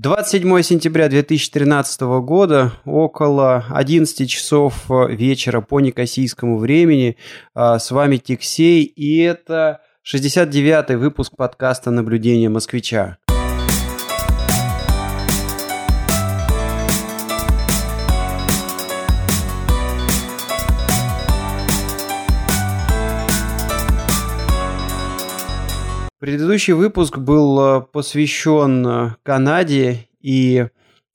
27 сентября 2013 года, около 11 часов вечера по некосийскому времени. А, с вами Тиксей, и это 69-й выпуск подкаста «Наблюдение москвича». Предыдущий выпуск был э, посвящен э, Канаде, и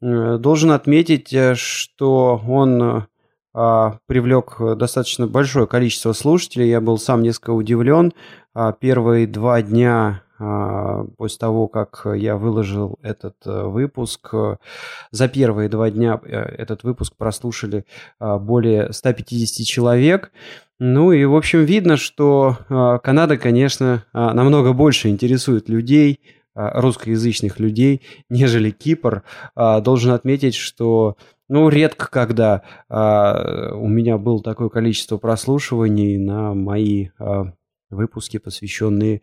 э, должен отметить, что он а, привлек достаточно большое количество слушателей. Я был сам несколько удивлен. А, первые два дня после того, как я выложил этот выпуск, за первые два дня этот выпуск прослушали более 150 человек. Ну и, в общем, видно, что э, Канада, конечно, э, намного больше интересует людей, э, русскоязычных людей, нежели Кипр. Э, должен отметить, что ну, редко когда э, у меня было такое количество прослушиваний на мои э, выпуски, посвященные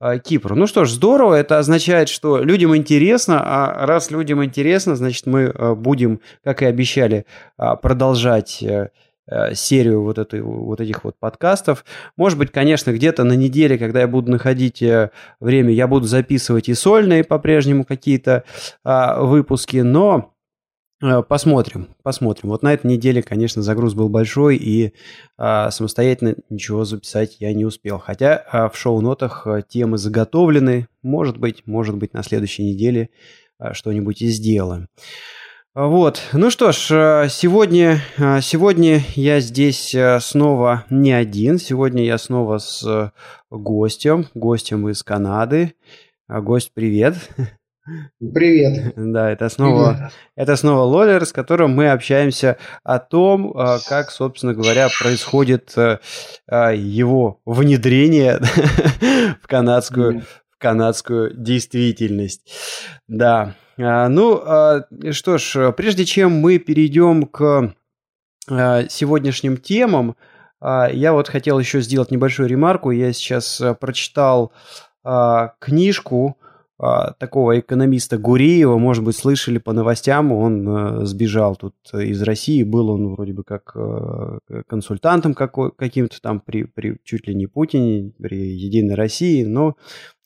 э, Кипру. Ну что ж, здорово, это означает, что людям интересно, а раз людям интересно, значит, мы э, будем, как и обещали, э, продолжать э, Э, серию вот, этой, вот этих вот подкастов. Может быть, конечно, где-то на неделе, когда я буду находить э, время, я буду записывать и сольные по-прежнему какие-то а, выпуски, но Посмотрим, посмотрим. Вот на этой неделе, конечно, загруз был большой, и а, самостоятельно ничего записать я не успел. Хотя а, в шоу-нотах темы заготовлены. Может быть, может быть, на следующей неделе а, что-нибудь и сделаем. Вот, ну что ж, э, сегодня, э, сегодня я здесь э, снова не один, сегодня я снова с гостем, гостем из Канады. Гость, привет. Привет. Да, это снова, привет. это снова Лолер, с которым мы общаемся о том, как, собственно говоря, происходит его внедрение в канадскую, в канадскую действительность. Да, а, ну, а, что ж, прежде чем мы перейдем к а, сегодняшним темам, я вот хотел еще сделать небольшую ремарку. Я сейчас прочитал книжку такого экономиста Гуреева, может быть, слышали по новостям, он сбежал тут из России, был он вроде бы как консультантом каким-то там при, при чуть ли не Путине, при Единой России, но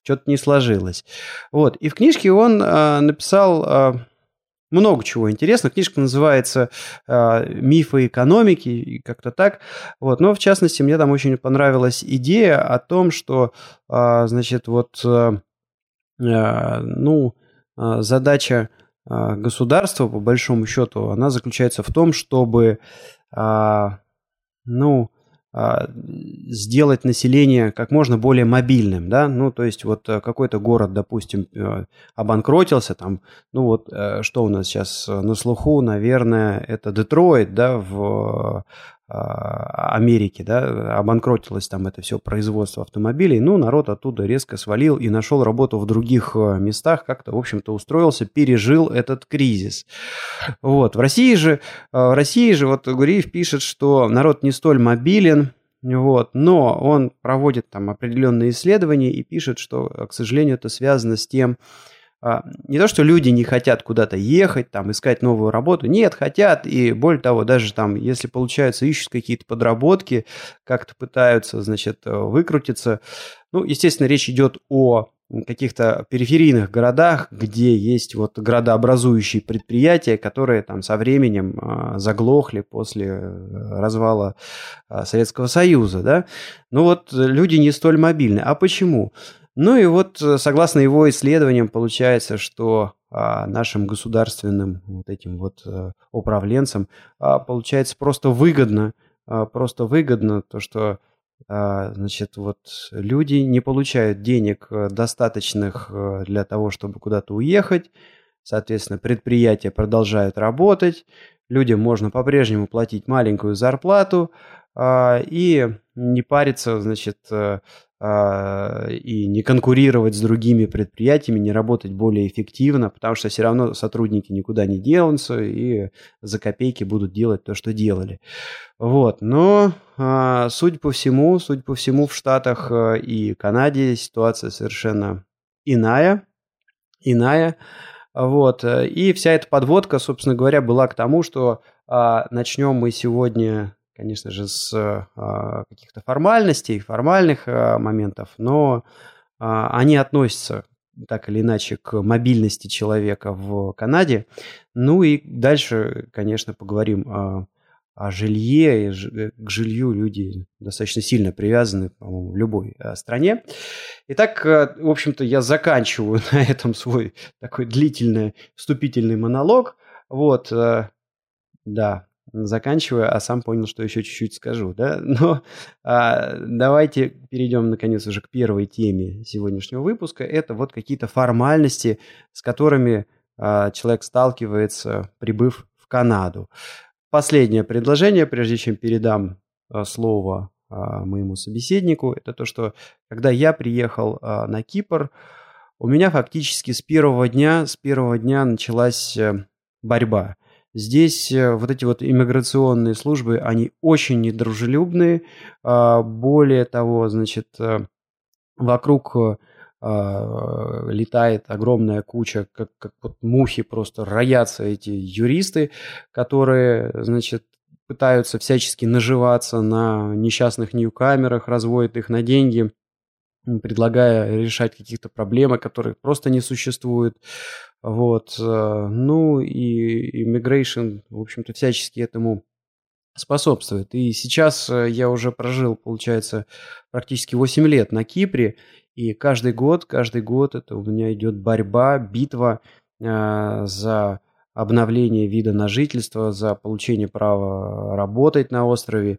что-то не сложилось. Вот. И в книжке он э, написал э, много чего интересного. Книжка называется э, «Мифы экономики», как-то так. Вот. Но, в частности, мне там очень понравилась идея о том, что, э, значит, вот, э, ну, э, задача э, государства, по большому счету, она заключается в том, чтобы, э, ну, а, сделать население как можно более мобильным, да, ну, то есть вот э, какой-то город, допустим, э, обанкротился, там, ну, вот э, что у нас сейчас на слуху, наверное, это Детройт, да, в а, Америки, да, обанкротилось там это все производство автомобилей, ну, народ оттуда резко свалил и нашел работу в других э, местах, как-то, в общем-то, устроился, пережил этот кризис. Вот, в России же, э, в России же, вот Гуриев пишет, что народ не столь мобилен, вот, но он проводит там определенные исследования и пишет, что, к сожалению, это связано с тем, а, не то, что люди не хотят куда-то ехать, там, искать новую работу. Нет, хотят. И более того, даже там, если получается, ищут какие-то подработки, как-то пытаются, значит, э, выкрутиться. Ну, естественно, речь идет о каких-то периферийных городах, где есть вот градообразующие предприятия, которые там со временем а, заглохли после э, развала а, Советского Союза, да. Ну вот люди не столь мобильны. А почему? Ну и вот, э, согласно его исследованиям, получается, что а, нашим государственным вот этим вот а, управленцам а, получается просто выгодно, а, просто выгодно то, что значит, вот люди не получают денег э, достаточных для того, чтобы куда-то уехать, соответственно, предприятия продолжают работать, людям можно по-прежнему платить маленькую зарплату и не париться, значит, и не конкурировать с другими предприятиями, не работать более эффективно, потому что все равно сотрудники никуда не денутся и за копейки будут делать то, что делали. Вот, но а, судя по всему, судя по всему, в Штатах а, и Канаде ситуация совершенно иная, иная. Вот. И вся эта подводка, собственно говоря, была к тому, что а, начнем мы сегодня, конечно же, с а, каких-то формальностей, формальных а, моментов, но а, они относятся так или иначе к мобильности человека в Канаде. Ну и дальше, конечно, поговорим о, о жилье. И э, к жилью люди достаточно сильно привязаны, по-моему, в любой э, стране. Итак, э, в общем-то, я заканчиваю на этом свой такой длительный вступительный монолог. Вот, да, заканчиваю, а сам понял, что еще чуть-чуть скажу, да. Но а, давайте перейдем, наконец, уже к первой теме сегодняшнего выпуска. Это вот какие-то формальности, с которыми а, человек сталкивается, прибыв в Канаду. Последнее предложение, прежде чем передам а, слово а, моему собеседнику, это то, что когда я приехал а, на Кипр, у меня фактически с первого дня, с первого дня началась э, борьба. Здесь э, вот эти вот иммиграционные службы, они очень недружелюбные. А, более того, значит, э, вокруг э, а, летает огромная куча, как, как вот мухи просто роятся эти юристы, которые, значит, пытаются всячески наживаться на несчастных ньюкамерах, разводят их на деньги, предлагая решать каких-то проблемы, которые просто не существуют. Вот. Э, ну и immigration, в общем-то, всячески этому способствует. И сейчас э, я уже прожил, получается, практически 8 лет на Кипре, и каждый год, каждый год это у меня идет борьба, битва э, за обновление вида на жительство, за получение права работать на острове.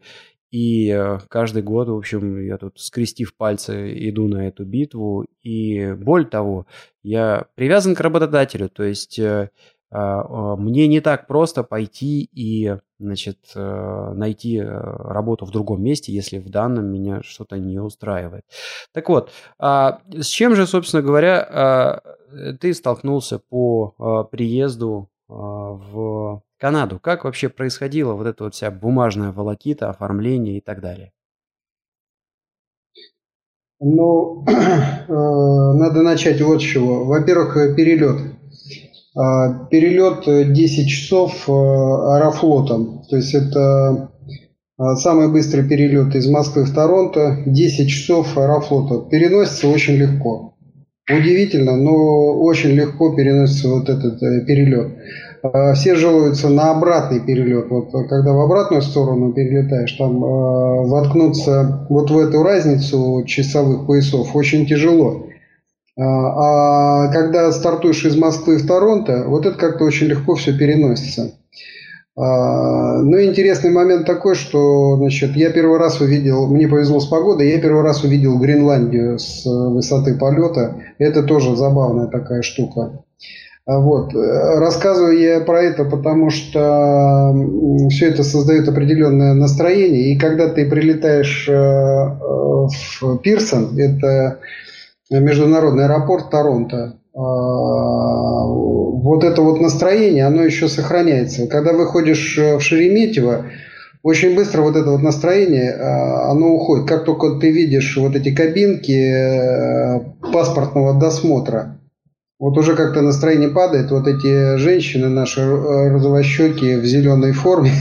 И э, каждый год, в общем, я тут, скрестив пальцы, иду на эту битву. И более того, я привязан к работодателю, то есть э, а, мне не так просто пойти и значит, э, найти работу в другом месте, если в данном меня что-то не устраивает. Так вот, а с чем же, собственно говоря, а, ты столкнулся по приезду в Канаду. Как вообще происходила вот эта вот вся бумажная волокита, оформление и так далее? Ну, э, надо начать вот с чего. Во-первых, э, перелет. А, перелет 10 часов э, аэрофлотом. То есть это самый быстрый перелет из Москвы в Торонто. 10 часов аэрофлота. Переносится очень легко. Удивительно, но очень легко переносится вот этот перелет. Э, все жалуются на обратный перелет. Вот э, когда в обратную сторону перелетаешь, там э, воткнуться вот в эту разницу часовых поясов очень тяжело. Э, а когда стартуешь из Москвы в Торонто, вот это как-то очень легко все переносится. Ну, интересный момент такой, что, значит, я первый раз увидел, мне повезло с погодой, я первый раз увидел Гренландию с высоты полета. Это тоже забавная такая штука. А вот. Рассказываю я про это, потому что все это создает определенное настроение. И когда ты прилетаешь э, в Пирсон, это международный аэропорт Торонто, а, вот это вот настроение, оно еще сохраняется. Когда выходишь в Шереметьево, очень быстро вот это вот настроение, а, оно уходит. Как только ты видишь вот эти кабинки э, паспортного досмотра, вот уже как-то настроение падает. Вот эти женщины наши розовощеки в зеленой форме,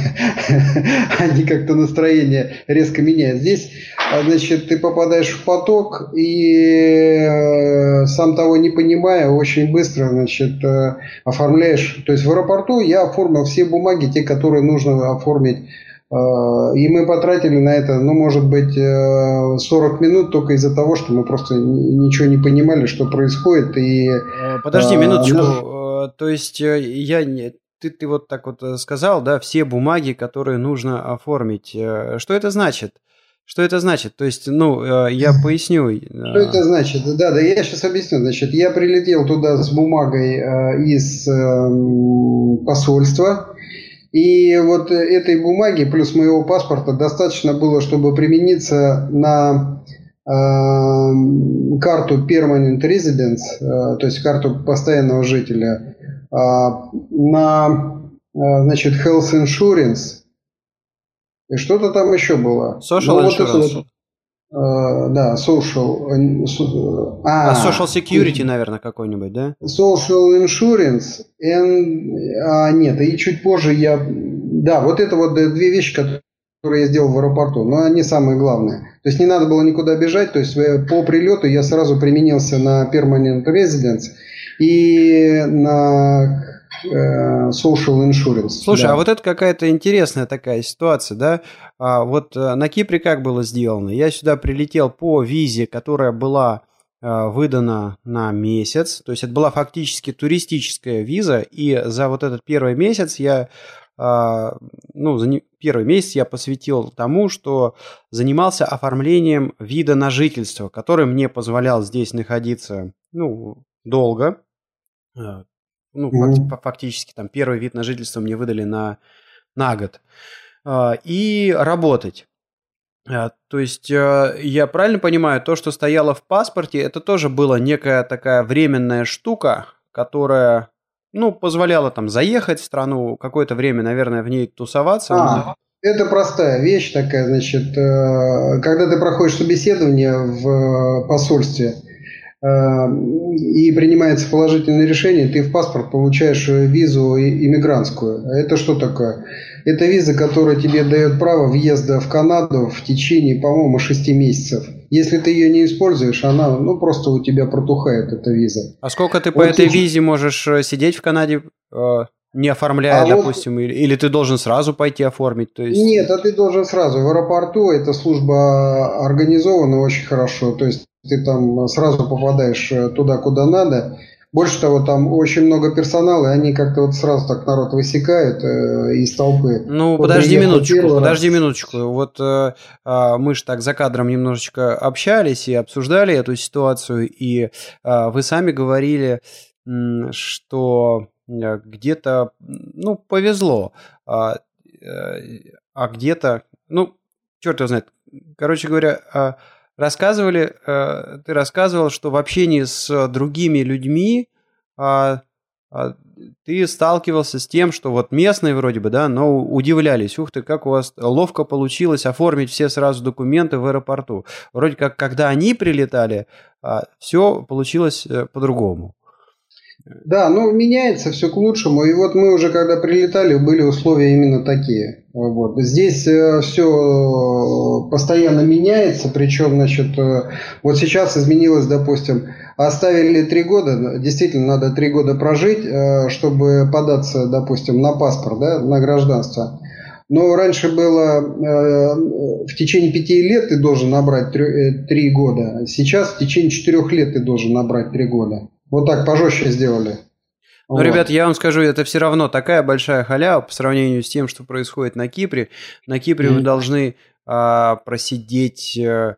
они как-то настроение резко меняют. Здесь, а, значит, ты попадаешь в поток и э, сам того не понимая, очень быстро, значит, э, оформляешь. То есть в аэропорту я оформил все бумаги, те, которые нужно оформить и мы потратили на это, ну, может быть, 40 э, минут только из-за того, что мы просто ничего не понимали, что происходит. И, э, Подожди минуточку. Наш... То есть я не... Ты, ты вот так вот сказал, да, все бумаги, которые нужно оформить. Что это значит? Что это значит? То есть, ну, я поясню. Что это значит? Да, да, я сейчас объясню. Значит, я прилетел туда с бумагой из эм, посольства, и вот этой бумаги плюс моего паспорта достаточно было, чтобы примениться на э, карту Permanent Residence, э, то есть карту постоянного жителя, э, на э, значит, Health Insurance, и что-то там еще было. Social ну, Insurance. Вот да, social... А, а social security, наверное, какой-нибудь, да? Social insurance. And, а, нет, и чуть позже я... Да, вот это вот две вещи, которые я сделал в аэропорту, но они самые главные. То есть не надо было никуда бежать, то есть по прилету я сразу применился на permanent residence и на э, social insurance. Слушай, да. а вот это какая-то интересная такая ситуация, да? А вот э, на Кипре как было сделано? Я сюда прилетел по визе, которая была э, выдана на месяц, то есть это была фактически туристическая виза, и за вот этот первый месяц я а, ну, первый месяц я посвятил тому, что занимался оформлением вида на жительство, который мне позволял здесь находиться, ну, долго. А, ну, mm-hmm. фактически там первый вид на жительство мне выдали на, на год. А, и работать. То есть я правильно понимаю, то, что стояло в паспорте, это тоже была некая такая временная штука, которая ну, позволяло там заехать в страну, какое-то время, наверное, в ней тусоваться. А, это простая вещь такая, значит, э, когда ты проходишь собеседование в э, посольстве, и принимается положительное решение, ты в паспорт получаешь визу иммигрантскую. Это что такое? Это виза, которая тебе дает право въезда в Канаду в течение, по-моему, 6 месяцев. Если ты ее не используешь, она, ну, просто у тебя протухает эта виза. А сколько ты по вот этой ты... визе можешь э, сидеть в Канаде, э, не оформляя, а допустим, вот... или, или ты должен сразу пойти оформить? То есть... Нет, а ты должен сразу. В аэропорту эта служба организована очень хорошо. То есть ты там сразу попадаешь э, туда, куда надо. Больше того, там очень много персонала, и они как-то вот сразу так народ высекают э, из толпы. Ну, вот подожди минуточку, подожди раз. минуточку. Вот э, э, мы же так за кадром немножечко общались и обсуждали эту ситуацию, и э, вы сами говорили, что э, где-то, ну, повезло, а, э, а где-то, ну, черт его знает. Короче говоря, а, рассказывали, э, ты рассказывал, что в общении с другими людьми а, а, ты сталкивался с тем, что вот местные вроде бы, да, но удивлялись, ух ты, как у вас ловко получилось оформить все сразу документы в аэропорту. Вроде как, когда они прилетали, а, все получилось э, по-другому. Да, ну меняется все к лучшему. И вот мы уже когда прилетали, были условия именно такие. Вот. Здесь э, все э, постоянно меняется, причем, значит, э, вот сейчас изменилось, допустим, оставили три года, действительно надо три года прожить, чтобы податься, допустим, на паспорт, да, на гражданство. Но раньше было в течение пяти лет ты должен набрать три года, сейчас в течение четырех лет ты должен набрать три года. Вот так пожестче сделали. Ну, вот. ребят, я вам скажу, это все равно такая большая халява по сравнению с тем, что происходит на Кипре. На Кипре mm-hmm. вы должны а, просидеть а,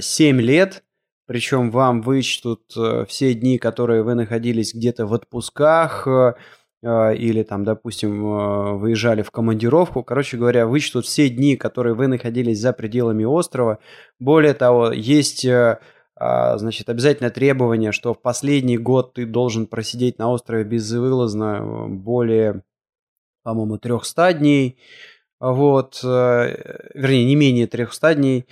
7 лет, причем вам вычтут а, все дни, которые вы находились где-то в отпусках, а, или там, допустим, выезжали в командировку. Короче говоря, вычтут все дни, которые вы находились за пределами острова. Более того, есть значит, обязательное требование, что в последний год ты должен просидеть на острове безвылазно э, более, по-моему, 300 дней, вот, э, вернее, не менее 300 дней,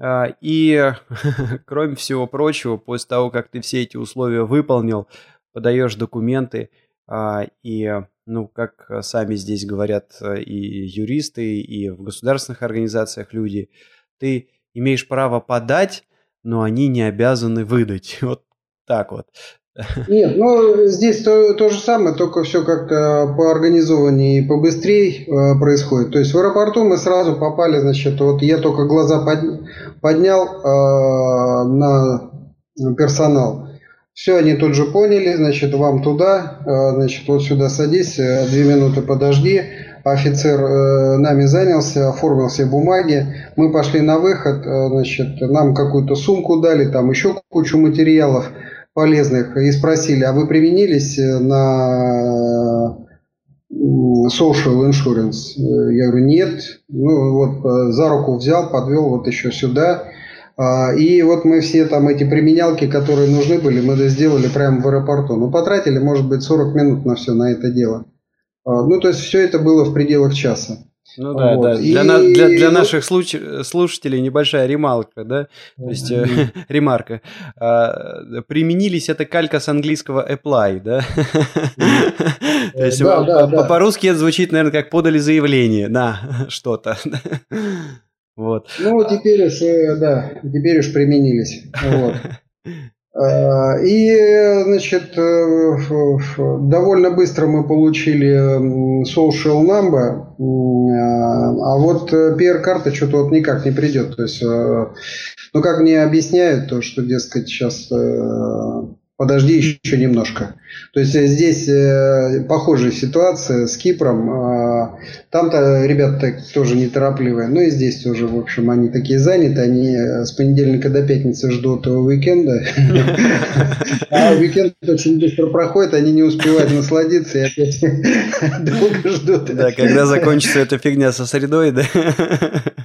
а, и, кроме всего прочего, после того, как ты все эти условия выполнил, подаешь документы, а, и, ну, как сами здесь говорят и юристы, и в государственных организациях люди, ты имеешь право подать но они не обязаны выдать. Вот так вот. Нет, ну здесь то, то же самое, только все как-то поорганизованнее и побыстрее э, происходит. То есть в аэропорту мы сразу попали, значит, вот я только глаза под, поднял э, на персонал. Все, они тут же поняли, значит, вам туда, э, значит, вот сюда садись, э, две минуты подожди офицер э, нами занялся, оформил все бумаги. Мы пошли на выход, э, значит, нам какую-то сумку дали, там еще кучу материалов полезных и спросили, а вы применились э, на social insurance? Я говорю, нет. Ну вот за руку взял, подвел вот еще сюда. А, и вот мы все там эти применялки, которые нужны были, мы сделали прямо в аэропорту. Ну, потратили, может быть, 40 минут на все на это дело. А, ну, то есть все это было в пределах часа. Ну да, вот. да. Для, и... на, для, для наших случ... слушателей небольшая ремарка, да? То есть э, ремарка. А, применились это калька с английского apply, да? То есть по-русски это звучит, наверное, как подали заявление на что-то. Вот. Ну, теперь уж, э, да, теперь уж применились. Вот. А, и, значит, э, довольно быстро мы получили social number, а вот PR-карта что-то вот никак не придет. То есть, э, ну, как мне объясняют, то, что, дескать, сейчас подожди еще немножко. То есть э, здесь э, похожая ситуация с Кипром. Э, там-то ребята тоже неторопливые, но и здесь тоже, в общем, они такие заняты. Они э, с понедельника до пятницы ждут уикенда. А уикенд очень быстро проходит, они не успевают насладиться и опять долго ждут. Да, когда закончится эта фигня со средой, да?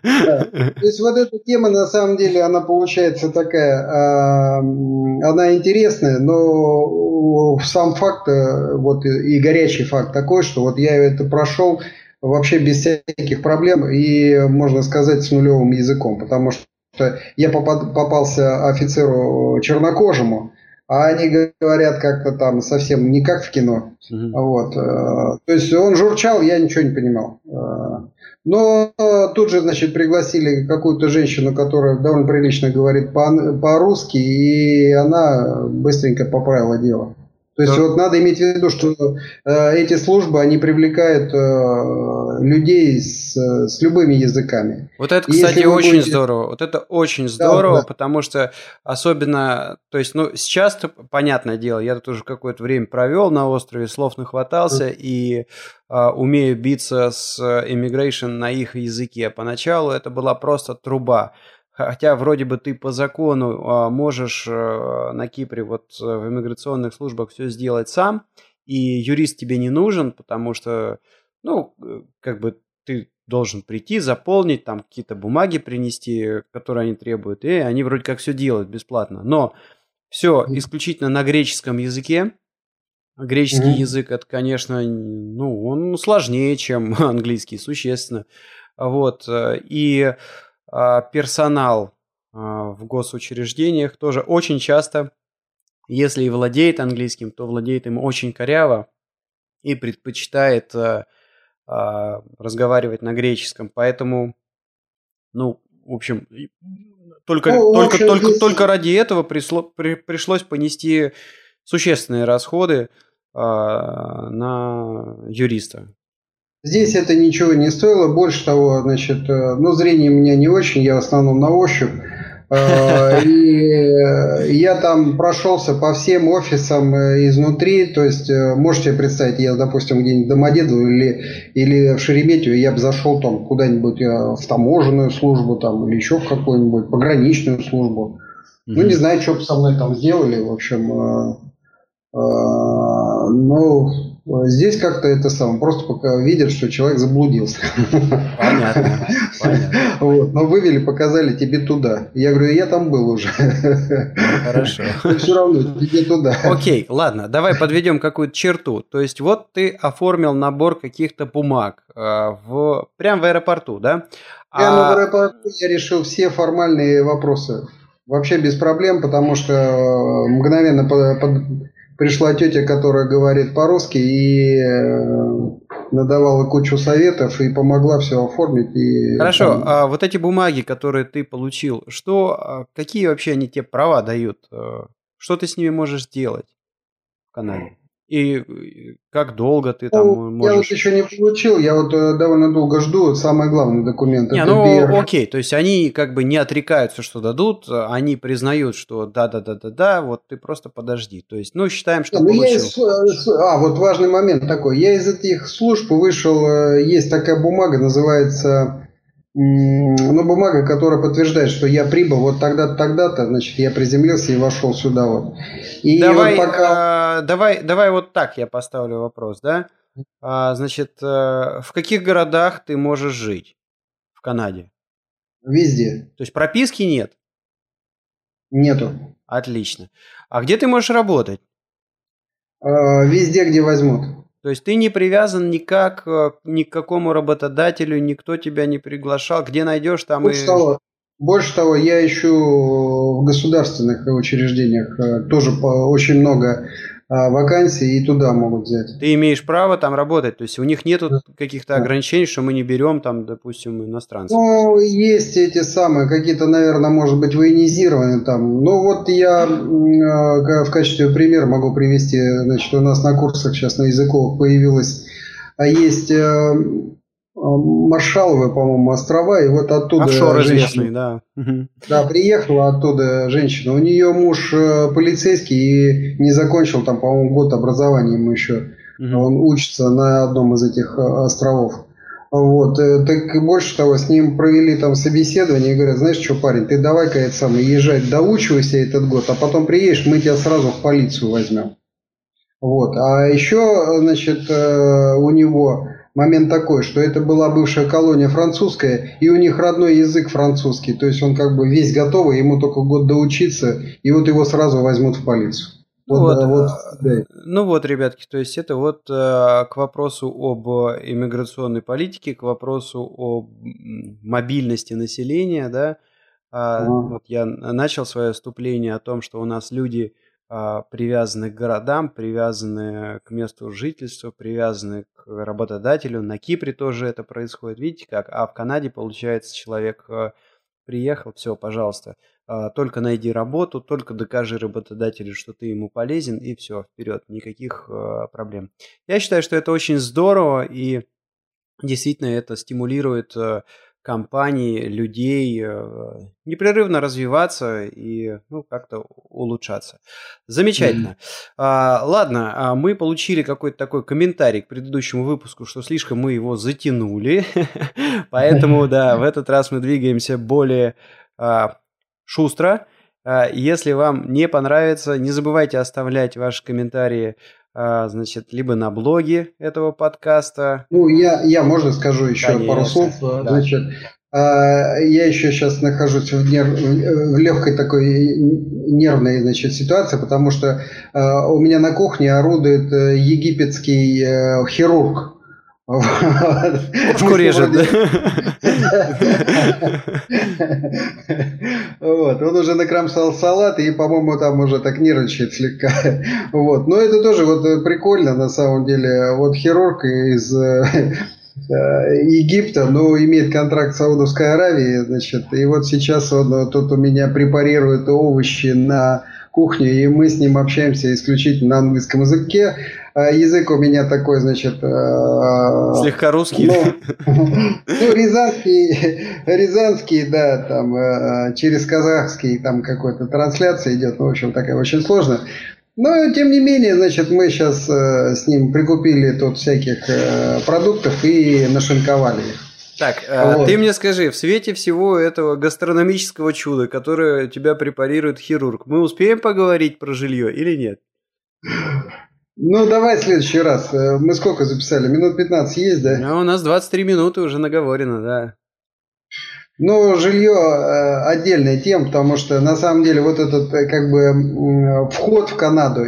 То есть вот эта тема, на самом деле, она получается такая, а, она интересная, но сам факт, э, вот и горячий факт такой, что вот я это прошел вообще без всяких проблем и, можно сказать, с нулевым языком, потому что я попался офицеру чернокожему, а они говорят как-то там совсем не как в кино. Mm-hmm. Вот. Э, то есть он журчал, я ничего не понимал. Э, но тут же, значит, пригласили какую-то женщину, которая довольно прилично говорит по-русски, и она быстренько поправила дело. То есть да. вот надо иметь в виду, что э, эти службы, они привлекают э, людей с, с любыми языками. Вот это, кстати, очень будете... здорово. Вот это очень здорово, да, да. потому что особенно, то есть, ну, сейчас понятное дело, я тут уже какое-то время провел на острове, слов нахватался да. и э, умею биться с immigration на их языке. Поначалу это была просто труба. Хотя вроде бы ты по закону а, можешь э, на Кипре вот э, в иммиграционных службах все сделать сам, и юрист тебе не нужен, потому что, ну, э, как бы ты должен прийти, заполнить, там какие-то бумаги принести, которые они требуют, и они вроде как все делают бесплатно. Но все исключительно на греческом языке. Греческий mm-hmm. язык, это, конечно, ну, он сложнее, чем английский, существенно. Вот, и персонал а, в госучреждениях тоже очень часто, если и владеет английским, то владеет им очень коряво и предпочитает а, разговаривать на греческом. Поэтому, ну, в общем, только, ну, только, общем, только, здесь... только ради этого присло, при, пришлось понести существенные расходы на юриста. Здесь это ничего не стоило. Больше того, значит, э, ну, зрение у меня не очень, я в основном на ощупь. Э, и я там прошелся по всем офисам э, изнутри, то есть можете представить, я, допустим, где-нибудь в Домодедово или, или в Шереметьево, я бы зашел там куда-нибудь в таможенную службу там, или еще в какую-нибудь пограничную службу. Ну, не знаю, что бы со мной там сделали, в общем. Ну, Здесь как-то это самое, просто пока видят, что человек заблудился. Понятно. понятно. Вот, но вывели, показали тебе туда. Я говорю, я там был уже. Хорошо. все равно тебе туда. Окей, ладно, давай подведем какую-то черту. То есть вот ты оформил набор каких-то бумаг э, в, прямо в аэропорту, да? Прямо а... в аэропорту я решил все формальные вопросы. Вообще без проблем, потому что мгновенно под, под пришла тетя, которая говорит по-русски и э, надавала кучу советов и помогла все оформить. И, Хорошо, там... а вот эти бумаги, которые ты получил, что, а, какие вообще они тебе права дают? Э, что ты с ними можешь сделать в Канаде? И как долго ты там ну, можешь... Я вот еще не получил, я вот э, довольно долго жду, самый главный документ. Не, ну PR. окей, то есть они как бы не отрекаются, что дадут, они признают, что да-да-да-да-да, вот ты просто подожди. То есть, ну, считаем, что ну, получил. Из, а, вот важный момент такой. Я из этих служб вышел, э, есть такая бумага, называется ну, бумага, которая подтверждает, что я прибыл вот тогда-то, тогда-то, значит, я приземлился и вошел сюда вот. И давай, вот пока... а, давай, давай вот так я поставлю вопрос, да? А, значит, а, в каких городах ты можешь жить в Канаде? Везде. То есть прописки нет? Нету. Отлично. А где ты можешь работать? А, везде, где возьмут. То есть ты не привязан никак э, ни к какому работодателю, никто тебя не приглашал. Где найдешь, там больше и... Того, больше того, я ищу в государственных учреждениях э, тоже очень много вакансии и туда могут взять. Ты имеешь право там работать, то есть у них нет каких-то ограничений, что мы не берем там, допустим, иностранцев. Ну, есть эти самые, какие-то, наверное, может быть, военизированные там. Ну, вот я а, в качестве примера могу привести, значит, у нас на курсах сейчас на языковых появилось, а есть э, Маршаловы, по-моему, острова, и вот оттуда Офшор женщина, да. Да, приехала оттуда женщина. У нее муж э, полицейский и не закончил там, по-моему, год образования ему еще. Угу. Он учится на одном из этих э, островов. Вот, э, так больше того, с ним провели там собеседование и говорят, знаешь что, парень, ты давай-ка это самое, езжай, доучивайся этот год, а потом приедешь, мы тебя сразу в полицию возьмем. Вот, а еще, значит, у него момент такой, что это была бывшая колония французская, и у них родной язык французский, то есть он как бы весь готовый, ему только год доучиться, и вот его сразу возьмут в полицию. Вот, вот, да, вот, да. Ну вот, ребятки, то есть это вот э, к вопросу об иммиграционной политике, к вопросу о мобильности населения, да. А. Вот я начал свое вступление о том, что у нас люди привязаны к городам, привязаны к месту жительства, привязаны к работодателю. На Кипре тоже это происходит, видите как? А в Канаде, получается, человек а, приехал, все, пожалуйста, а, только найди работу, только докажи работодателю, что ты ему полезен, и все, вперед, никаких проблем. Я считаю, что это очень здорово, и действительно это стимулирует компаний, людей э, непрерывно развиваться и ну, как-то улучшаться. Замечательно. Mm-hmm. А, ладно, а мы получили какой-то такой комментарий к предыдущему выпуску, что слишком мы его затянули. Поэтому, да, в этот раз мы двигаемся более а, шустро. А, если вам не понравится, не забывайте оставлять ваши комментарии значит, либо на блоге этого подкаста. Ну, я, я можно скажу еще Конечно, пару слов. Да. Значит, а, я еще сейчас нахожусь в, нерв, в легкой такой нервной значит, ситуации, потому что а, у меня на кухне орудует э, египетский э, хирург. Ушку режет, да? Вот, он уже накромсал салат и, по-моему, там уже так нервничает слегка. Вот, но это тоже вот прикольно на самом деле. Вот хирург из э, Египта, но имеет контракт с Саудовской Аравией, значит, и вот сейчас он тут у меня препарирует овощи на кухне, и мы с ним общаемся исключительно на английском языке. А язык у меня такой, значит... Э, Слегка русский. Ну, ну рязанский, рязанский, да, там э, через казахский там какой-то трансляция идет, ну, в общем, такая очень сложная. Но, тем не менее, значит, мы сейчас э, с ним прикупили тут всяких продуктов и нашинковали их. Так, вот. ты мне скажи, в свете всего этого гастрономического чуда, которое тебя препарирует хирург, мы успеем поговорить про жилье или нет? Ну, давай в следующий раз. Э, мы сколько записали? Минут 15 есть, да? Ну, у нас 23 минуты уже наговорено, да. Ну, жилье э, отдельная тема, потому что на самом деле вот этот э, как бы вход в Канаду,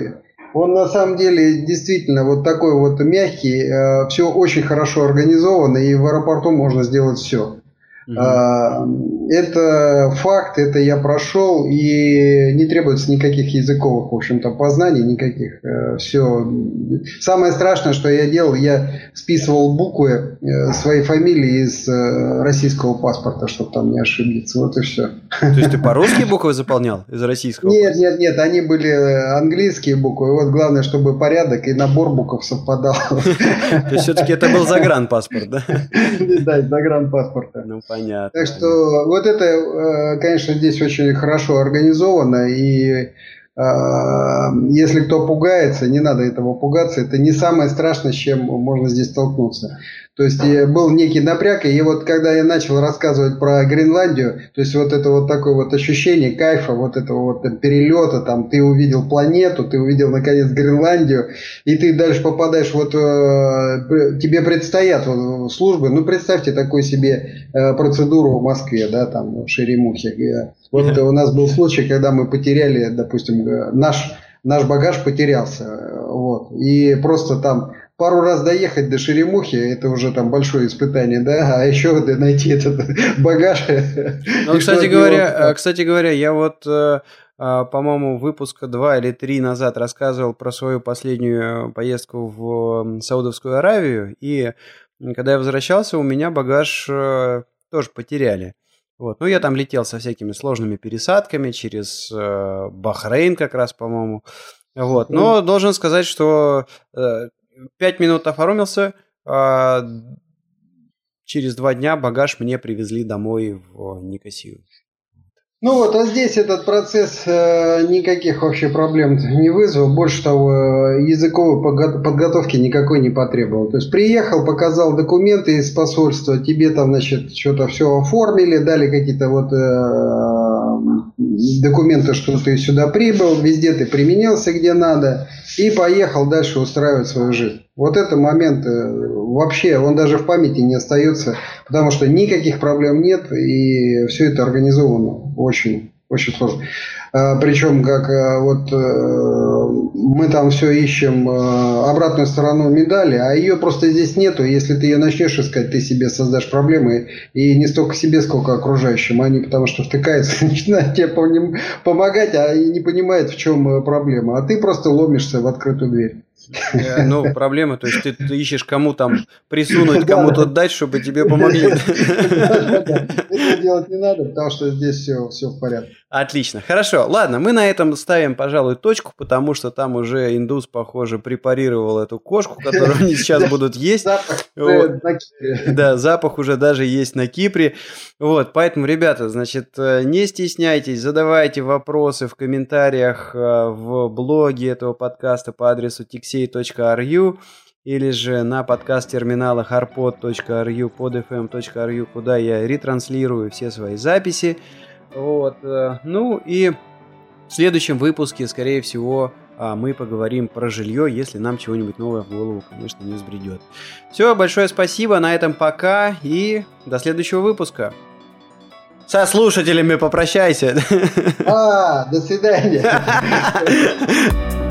он на самом деле действительно вот такой вот мягкий, все очень хорошо организовано, и в аэропорту можно сделать все. Угу. Это факт, это я прошел, и не требуется никаких языковых, в общем-то, познаний, никаких. Э, Все. Самое страшное, что я делал, я списывал буквы э, своей фамилии из э, российского паспорта, чтобы там не ошибиться. Вот и все. То есть ты по-русски буквы заполнял из российского? Нет, нет, нет, они были английские буквы. Вот главное, чтобы порядок и набор букв совпадал. То есть все-таки это был загранпаспорт, да? Да, загранпаспорта. Ну, понятно. Так что вот это, э, конечно, здесь очень хорошо организовано, и э, если кто пугается, не надо этого пугаться, это не самое страшное, с чем можно здесь столкнуться. То есть был некий напряг, и вот когда я начал рассказывать про Гренландию, то есть вот это вот такое вот ощущение кайфа, вот этого вот перелета, там ты увидел планету, ты увидел наконец Гренландию, и ты дальше попадаешь вот, э, тебе предстоят вот, службы, ну представьте такую себе э, процедуру в Москве, да, там в Шеремухе. Вот у нас был случай, когда мы потеряли, допустим, наш, наш багаж потерялся, вот, и просто там пару раз доехать до Шеремухи, это уже там большое испытание, да, а еще найти этот багаж. Ну, кстати говоря, кстати говоря, я вот а, по-моему, выпуска два или три назад рассказывал про свою последнюю поездку в Саудовскую Аравию, и когда я возвращался, у меня багаж э, тоже потеряли. Вот. Ну, я там летел со всякими сложными пересадками через э, Бахрейн как раз, по-моему. Вот. Но должен сказать, что э, пять минут оформился, э, через два дня багаж мне привезли домой в Никосию. Ну вот, а здесь этот процесс э, никаких вообще проблем не вызвал. Больше того, языковой подготовки никакой не потребовал. То есть приехал, показал документы из посольства, тебе там, значит, что-то все оформили, дали какие-то вот э, документы, что ты сюда прибыл, везде ты применился где надо, и поехал дальше устраивать свою жизнь. Вот этот момент э, вообще, он даже в памяти не остается, потому что никаких проблем нет, и все это организовано очень, очень сложно. А, причем, как э, вот э, мы там все ищем обратную сторону медали, а ее просто здесь нету. Если ты ее начнешь искать, ты себе создашь проблемы, и не столько себе, сколько окружающим. Они потому что втыкаются, начинают тебе помогать, а не понимают, в чем проблема. А ты просто ломишься в открытую дверь. Э, ну, проблема, то есть ты, ты ищешь кому там присунуть, кому-то дать, чтобы тебе помогли. Это делать не надо, потому что здесь все, все в порядке. Отлично, хорошо. Ладно, мы на этом ставим, пожалуй, точку, потому что там уже индус, похоже, препарировал эту кошку, которую они сейчас будут есть. Запах вот. на Кипре. Да, запах уже даже есть на Кипре. Вот, поэтому, ребята, значит, э, не стесняйтесь, задавайте вопросы в комментариях э, в блоге этого подкаста по адресу tixey.ru или же на подкаст-терминалах arpod.ru, podfm.ru, куда я ретранслирую все свои записи. Вот. Э, ну и в следующем выпуске, скорее всего, а, мы поговорим про жилье, если нам чего-нибудь новое в голову, конечно, не взбредет. Все, большое спасибо, на этом пока и до следующего выпуска. Со слушателями попрощайся. А, до свидания.